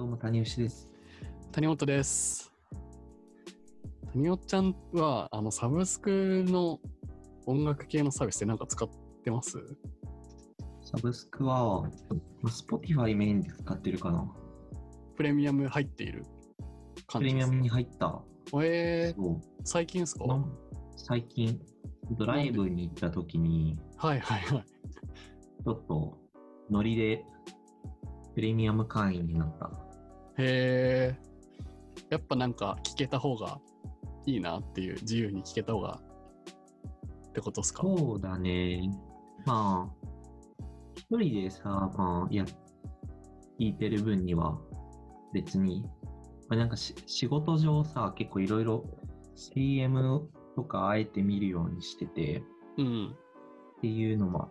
どうも、谷吉です。谷本です。谷本ちゃんは、あの、サブスクの音楽系のサービスでなんか使ってます？サブスクは、まあ Spotify メインで使ってるかな。プレミアム入っているプ感じですか？レミアムに入った。えー、最近ですか？ま最近、ドライブに行った時に、はいはいはい。ちょっと、ノリで、プレミアム会員になった。へえ。やっぱなんか聞けた方がいいなっていう、自由に聞けた方がってことですか？そうだね。まあ、一人でさ、まあ、いや、聞いてる分には、別に、まあ、なんかし仕事上さ、結構いろいろ CM とかあえて見るようにしてて、うん。っていうのも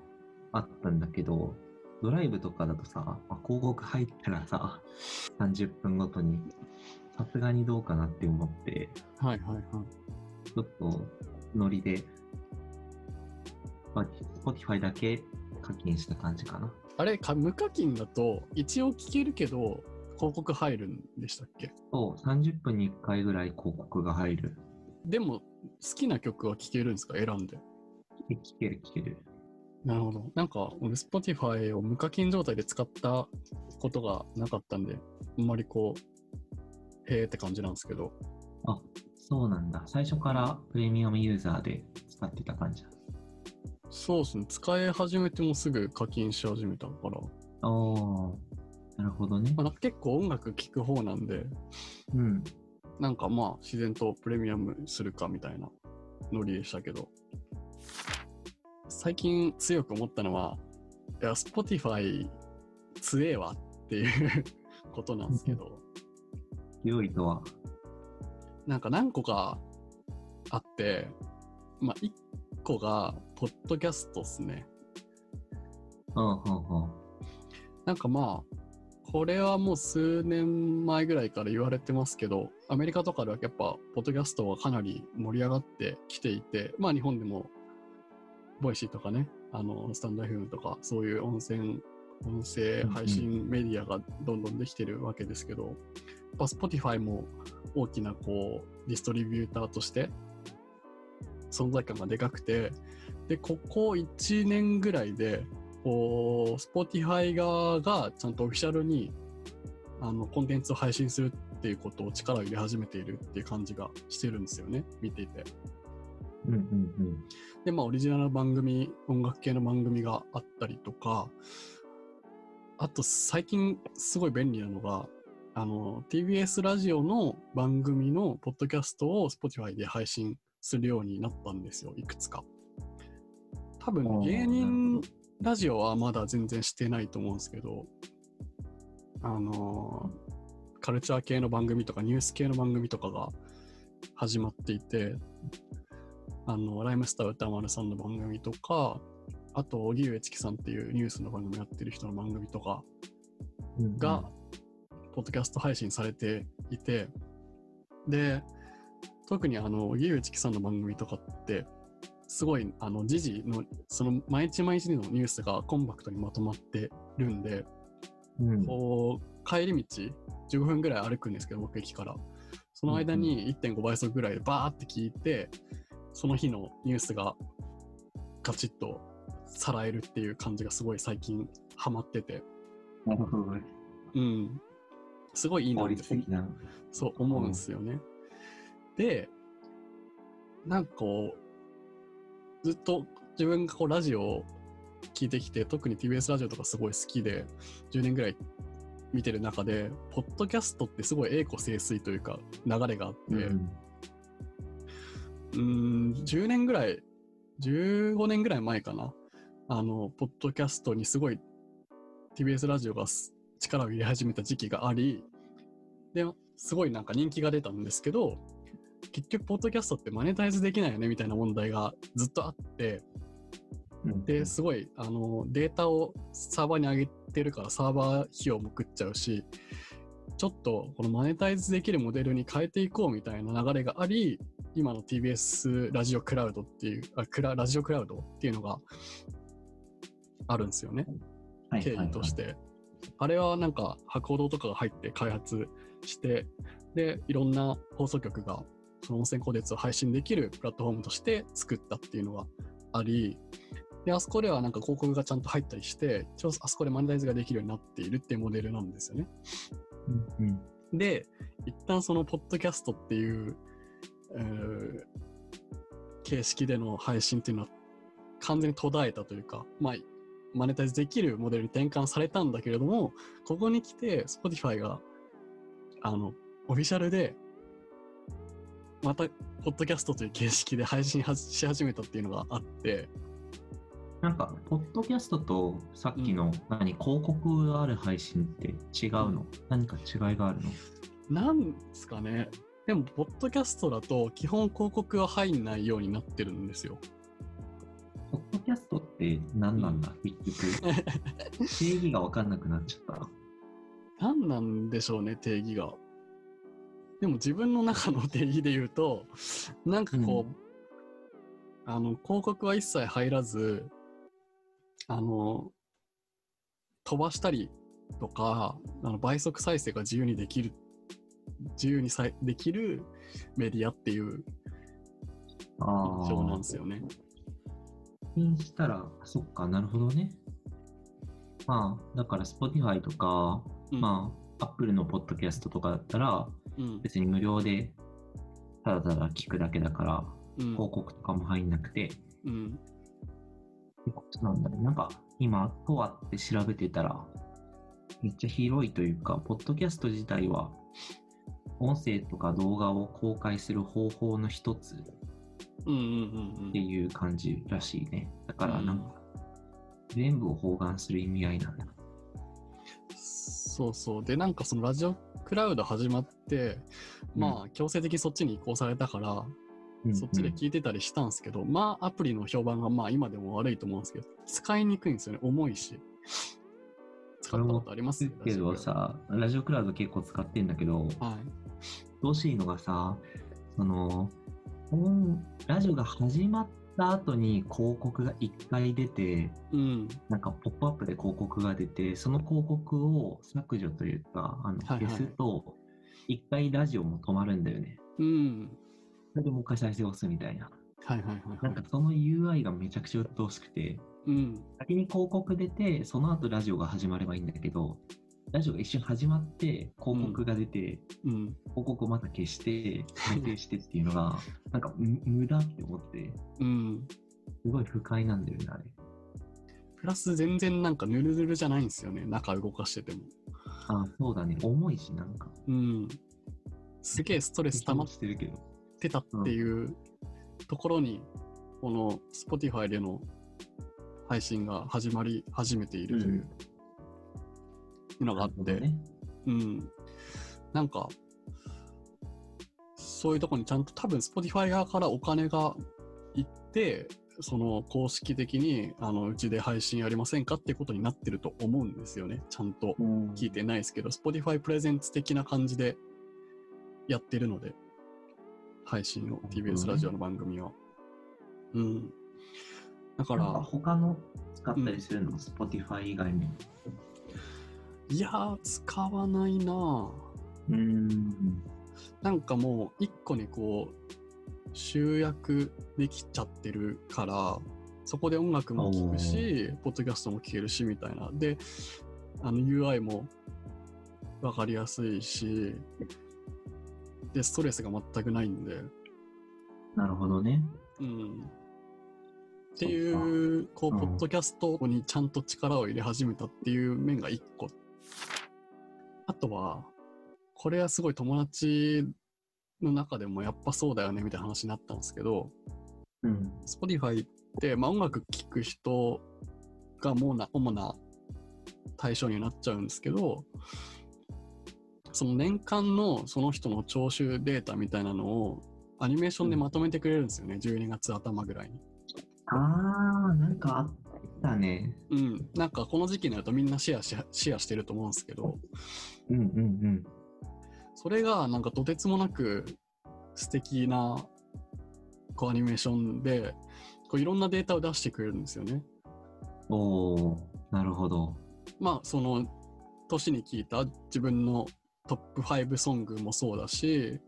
あったんだけど、ドライブとかだとさ、まあ、広告入ったらさ、30分ごとに、さすがにどうかなって思って、はいはいはい。ちょっとノリで、まあ Spotify だけ課金した感じかな。あれか、無課金だと一応聞けるけど、広告入るんでしたっけ？そう、30分に1回ぐらい広告が入る。でも、好きな曲は聴けるんですか？選んで。で聞ける聞ける。なるほど。なんか、俺、Spotify を無課金状態で使ったことがなかったんで、あんまりこう、へーって感じなんですけど。あ、そうなんだ。最初からプレミアムユーザーで使ってた感じだ。そうですね。使い始めてもすぐ課金し始めたから。おー、なるほどねまあ、。結構音楽聴く方なんで、うん。なんかまあ、自然とプレミアムするかみたいなノリでしたけど。最近強く思ったのは、いや、Spotify 強えわっていう ことなんですけど、強いとは。なんか何個かあって、まあ、1個が、ポッドキャストっすね。うん、うん、うん。なんかまあ、これはもう数年前ぐらいから言われてますけど、アメリカとかではやっぱ、ポッドキャストはかなり盛り上がってきていて、まあ日本でも、 Voicy とかね、あの、スタンド FM とか、そういう音声、音声配信メディアがどんどんできてるわけですけど、やっぱ Spotify も大きなこう、ディストリビューターとして、存在感がでかくて、で、ここ1年ぐらいで、こう、Spotify 側がちゃんとオフィシャルに、あの、コンテンツを配信するっていうことを力を入れ始めているっていう感じがしてるんですよね、見ていて。うん、うん、で、まあ、オリジナル番組、音楽系の番組があったりとか、あと、最近すごい便利なのが、あの、TBS ラジオの番組のポッドキャストを Spotify で配信するようになったんですよ、いくつか。多分、芸人ラジオはまだ全然してないと思うんですけど、あのーカルチャー系の番組とかニュース系の番組とかが始まっていて、あの、ライムスター歌丸さんの番組とか、あと、荻上チキさんっていうニュースの番組やってる人の番組とかうん。が、ポッドキャスト配信されていて、で、特にあの、荻上チキさんの番組とかって、すごい、あの、時事の、その、毎日毎日のニュースがコンパクトにまとまってるんで、うん、こう、帰り道、15分ぐらい歩くんですけど、僕駅から。その間に1.5倍速ぐらいでバーって聞いて、その日のニュースがガチッとさらえるっていう感じがすごい最近ハマってて、なるほどね。うん。すごいいいな効って。そう思うんですよね。で、なんかこう、ずっと自分がこうラジオを聞いてきて、特に TBS ラジオとかすごい好きで、10年ぐらい見てる中で、ポッドキャストってすごい栄枯盛衰というか流れがあって、うんうーん、10年ぐらい、15年ぐらい前かな。あの、ポッドキャストにすごい TBS ラジオがす力を入れ始めた時期があり、で、すごいなんか人気が出たんですけど、結局、ポッドキャストってマネタイズできないよねみたいな問題がずっとあって、うんで、すごい、あの、データをサーバーに上げてるからサーバー費用も食っちゃうし、ちょっとこのマネタイズできるモデルに変えていこうみたいな流れがあり、今の TBS ラジオクラウドっていう、あクララジオクラウドっていうのがあるんですよね。経緯として。あれはなんか博報堂とかが入って開発して、で、いろんな放送局がその音声コンテンツを配信できるプラットフォームとして作ったっていうのがあり、で、あそこではなんか広告がちゃんと入ったりして、一応あそこでマネタイズができるようになっているっていうモデルなんですよね。うんうん。で、一旦そのポッドキャストっていう、えー形式での配信っていうのは完全に途絶えたというか、まあ、マネタイズできるモデルに転換されたんだけれども、ここに来て Spotify が、あの、オフィシャルで、また、ポッドキャストという形式で配信はし始めたっていうのがあって、なんか、ポッドキャストとさっきの、何、広告がある配信って違うの、何か違いがあるの？なんですかね。でも、ポッドキャストだと基本広告は入んないようになってるんですよ。ポッドキャストって何なんだ、結局。定義が分かんなくなっちゃった。何なんでしょうね、定義が。でも自分の中の定義で言うと、なんかこう、あの、広告は一切入らず、あの、飛ばしたりとか、あの倍速再生が自由にできる、自由にさいできるメディアっていうあ印象なんですよね。にしたら、そっか、なるほどね。まあ、だから Spotify とか、うんまあ、Apple のポッドキャストとかだったら、うん。別に無料で、ただただ聞くだけだから、うん。広告とかも入んなくて、うん。ってことなんだね。なんか、今、とはって調べてたら、めっちゃ広いというか、ポッドキャスト自体は、音声とか動画を公開する方法の一つっていう感じらしいね。だから、うんなんか、全部を包含する意味合いなんだ。そうそう。で、なんかそのラジオクラウド始まって、まあ、強制的にそっちに移行されたから、うんそっちで聞いてたりしたんですけど、まあ、アプリの評判がまあ今でも悪いと思うんですけど、使いにくいんですよね。重いし。使ったことありますうんけどさ、ラジオクラウド結構使ってんだけど、はい。どうしいのがさ、その、音ラジオが始まった後に広告が一回出て、うん。なんかポップアップで広告が出て、その広告を削除というか、あの消すと、一回ラジオも止まるんだよね。うん。それでもう一回再生を押すみたいな。はいはいはい、はいなんか。その UI がめちゃくちゃ鬱陶しくて、うん。先に広告出て、その後ラジオが始まればいいんだけど、ラジオが一瞬始まって、広告が出て、うん。広告をまた消して、再生してっていうのが、なんかむ無駄って思って、うん。すごい不快なんだよね、あれ。プラス全然なんかヌルヌルじゃないんですよね。中動かしてても。あ、そうだね。重いし、なんか。うん。すげえストレス溜まっしてるけど。てたっていうところに、この Spotify での配信が始まり始めているというのがあって、ね。うん。なんか、そういうとこにちゃんと多分 Spotify 側からお金がいって、その公式的にあのうちで配信やりませんかってことになってると思うんですよね。ちゃんとうん聞いてないですけど、Spotify プレゼンツ的な感じでやってるので、配信を、TBS ラジオの番組は。うん。だから、他の使ったりするの、Spotify 以外も。いやー、使わないな。ぁ。うん。なんかもう一個にこう集約できちゃってるからそこで音楽も聴くしポッドキャストも聴けるしみたいな。であの UI も分かりやすいしでストレスが全くないんで。なるほどね。うん。っていうこううん。ポッドキャストにちゃんと力を入れ始めたっていう面が一個あとはこれはすごい友達の中でもやっぱそうだよねみたいな話になったんですけどうん。Spotify って、まあ、音楽聴く人がもうな主な対象になっちゃうんですけどその年間のその人の聴取データみたいなのをアニメーションでまとめてくれるんですよね、12月頭ぐらいに。あー、なんかあったね。うん、なんかこの時期になるとみんなシェアしシェアしてると思うんですけどうんうんうん。それがなんかとてつもなく素敵なこうアニメーションでこういろんなデータを出してくれるんですよね。おー、なるほど。まあその年に聴いた自分のトップ5ソングもそうだし、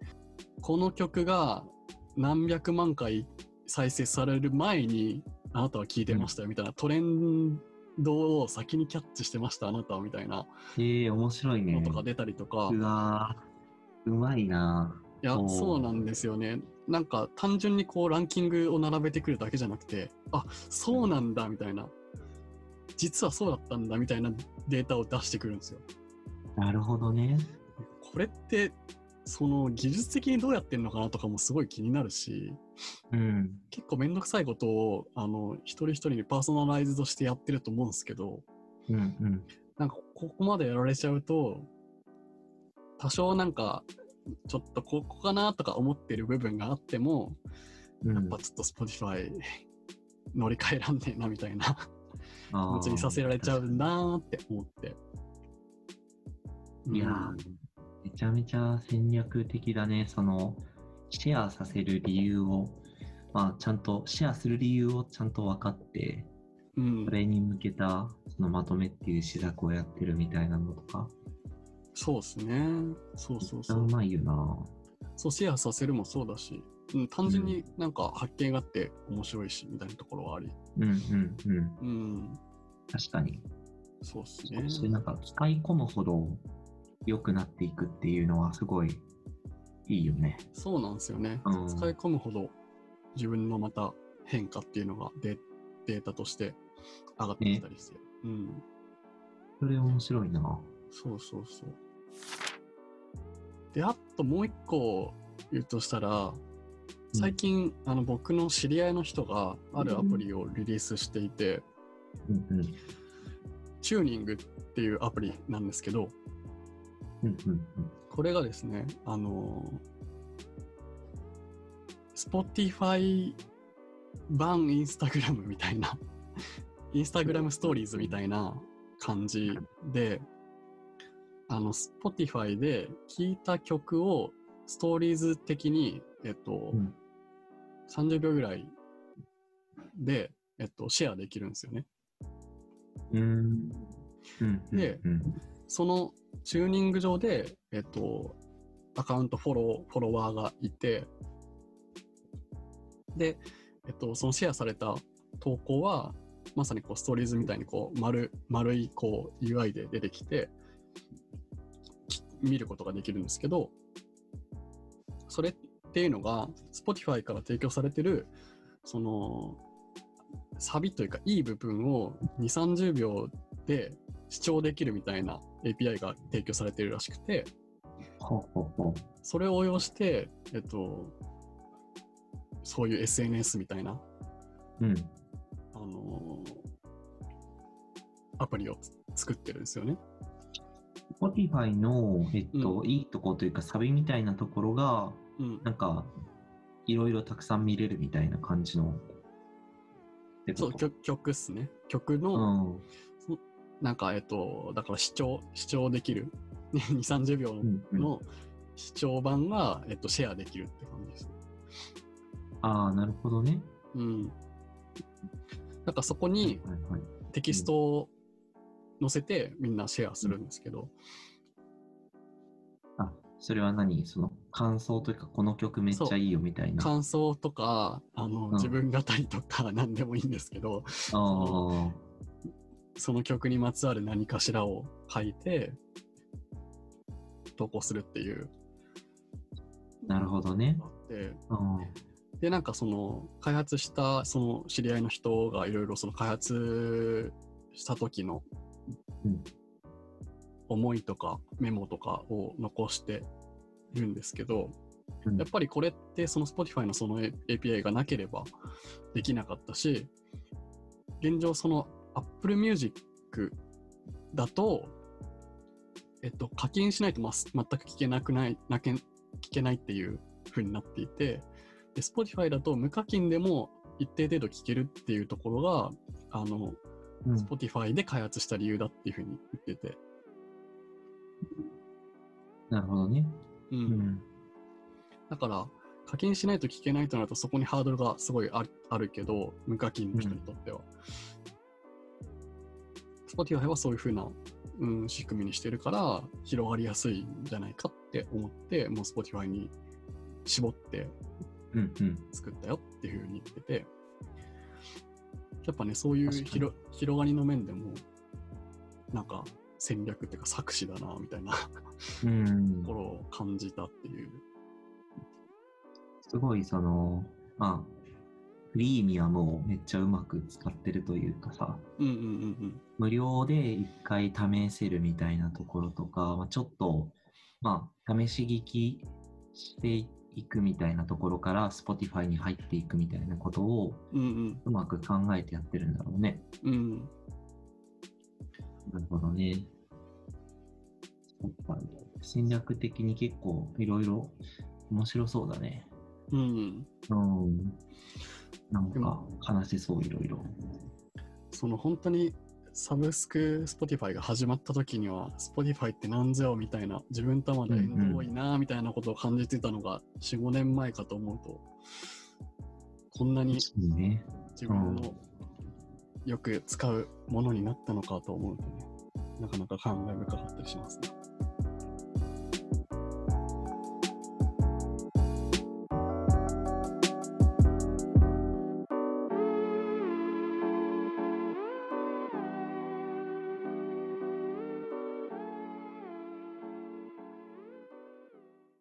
この曲が何百万回再生される前にあなたは聴いてましたよみたいな、トレンドを先にキャッチしてましたあなたはみたいなええ面白いね。のとか出たりとか、うわーうまいないやそうなんですよね。なんか単純にこうランキングを並べてくるだけじゃなくてあそうなんだみたいな。実はそうだったんだみたいなデータを出してくるんですよ。なるほどね。これってその技術的にどうやってんのかなとかもすごい気になるしうん。結構めんどくさいことをあの一人一人にパーソナライズとしてやってると思うんですけどうんうん。なんかここまでやられちゃうと多少なんかちょっとここかなとか思ってる部分があってもうん、やっぱちょっと Spotify 乗り換えらんねえなみたいな気持ちにさせられちゃうなーって思って。いやうんー、めちゃめちゃ戦略的だね。その、シェアさせる理由を、まあ、ちゃんと、シェアする理由をちゃんと分かって、うんそれに向けた、そのまとめっていう施策をやってるみたいなのとか、そうですね。そうそうそうう。まいよな。そう、シェアさせるもそうだし、うん、単純になんか発見があって面白いし、みたいなところはあり。うんうんうん。うん、確かに。そうですね。それなんか使い込むほど良くなっていくっていうのはすごいいいよね。そうなんですよね。うん使い込むほど自分のまた変化っていうのがデデータとして上がってきたりして。うん。それ面白いな。そうそうそう。で、あともう一個言うとしたら、最近、あの僕の知り合いの人があるアプリをリリースしていて、うんうん。チューニングっていうアプリなんですけど、うんうんこれがですね、あの、Spotify 版 Instagram みたいな、Instagram ストーリーズみたいな感じで、あの、Spotify で聴いた曲をストーリーズ的に、えっと、うん30秒ぐらいで、えっと、シェアできるんですよね。うん。うん。うんうんでうんそのチューニング上で、えっと、アカウントフォロー、フォロワーがいて、で、えっと、そのシェアされた投稿は、まさにこうストーリーズみたいにこう丸、丸いこう UI で出てきて、見ることができるんですけど、それっていうのが、Spotify から提供されてる、その、サビというか、いい部分を2、30秒で視聴できるみたいな API が提供されてるらしくて、それを応用して、えっと、そういう SNS みたいな、う。うん。あのーアプリをつ作ってるんですよね。Spotify の、えっと、ういいところというか、サビみたいなところが、うん。なんか、いろいろたくさん見れるみたいな感じの。そう、曲曲っすね。曲うの、ん。なんか、えっと、だから視聴、視聴できる、2、30秒の視聴版が、えっと、シェアできるって感じです。ああ、なるほどね。うん。なんかそこに。テキストを載せてみんなシェアするんですけど、あ、それは何？その感想というか、この曲めっちゃいいよみたいな。あ感想とか、あの、ん自分語りとか何でもいいんですけど、あその曲にまつわる何かしらを書いて、投稿するっていう。ー、なるほどね。あって、うん。で、なんかその、開発した、その知り合いの人がいろいろその開発した時のうん思いとかメモとかを残してるんですけど、うんやっぱりこれってその Spotify のその API がなければできなかったし、現状その Apple Music だと、えっと、課金しないとます全く聞けなくない、なけ聞けないっていう風になっていて、で、Spotify だと無課金でも一定程度聞けるっていうところが、あの、うん Spotify で開発した理由だっていう風に言ってて、なるほどね。うんうん。だから、課金しないと聞けないとなると、そこにハードルがすごいあるあるけど、無課金の人にとっては。Spotify はそういう風なうん、仕組みにしてるから広がりやすいんじゃないかって思って、もう Spotify に絞って。作ったよっていうふうに言ってて、やっぱね、そういう広広がりの面でも、なんか戦略っていうか作詞だな、みたいなうんところを感じたっていう。すごいその、まあ、フリーミアムをめっちゃうまく使ってるというかさ、うんうんうん無料で一回試せるみたいなところとか、まあ、ちょっと、まあ、試し聞きしていくみたいなところから Spotify に入っていくみたいなことをうまく考えてやってるんだろうね。うん。うん。なるほどね。戦略的に結構いろいろ面白そうだね。うん。うん。なんか話せそういろいろ。その本当にサブスク Spotify が始まった時には Spotify って何ぞよみたいな自分とまで縁遠いなみたいなことを感じてたのが4、5年前かと思うとこんなに。自分のよく使うものになったのかと思うとねなかなか感慨深かったりしますね。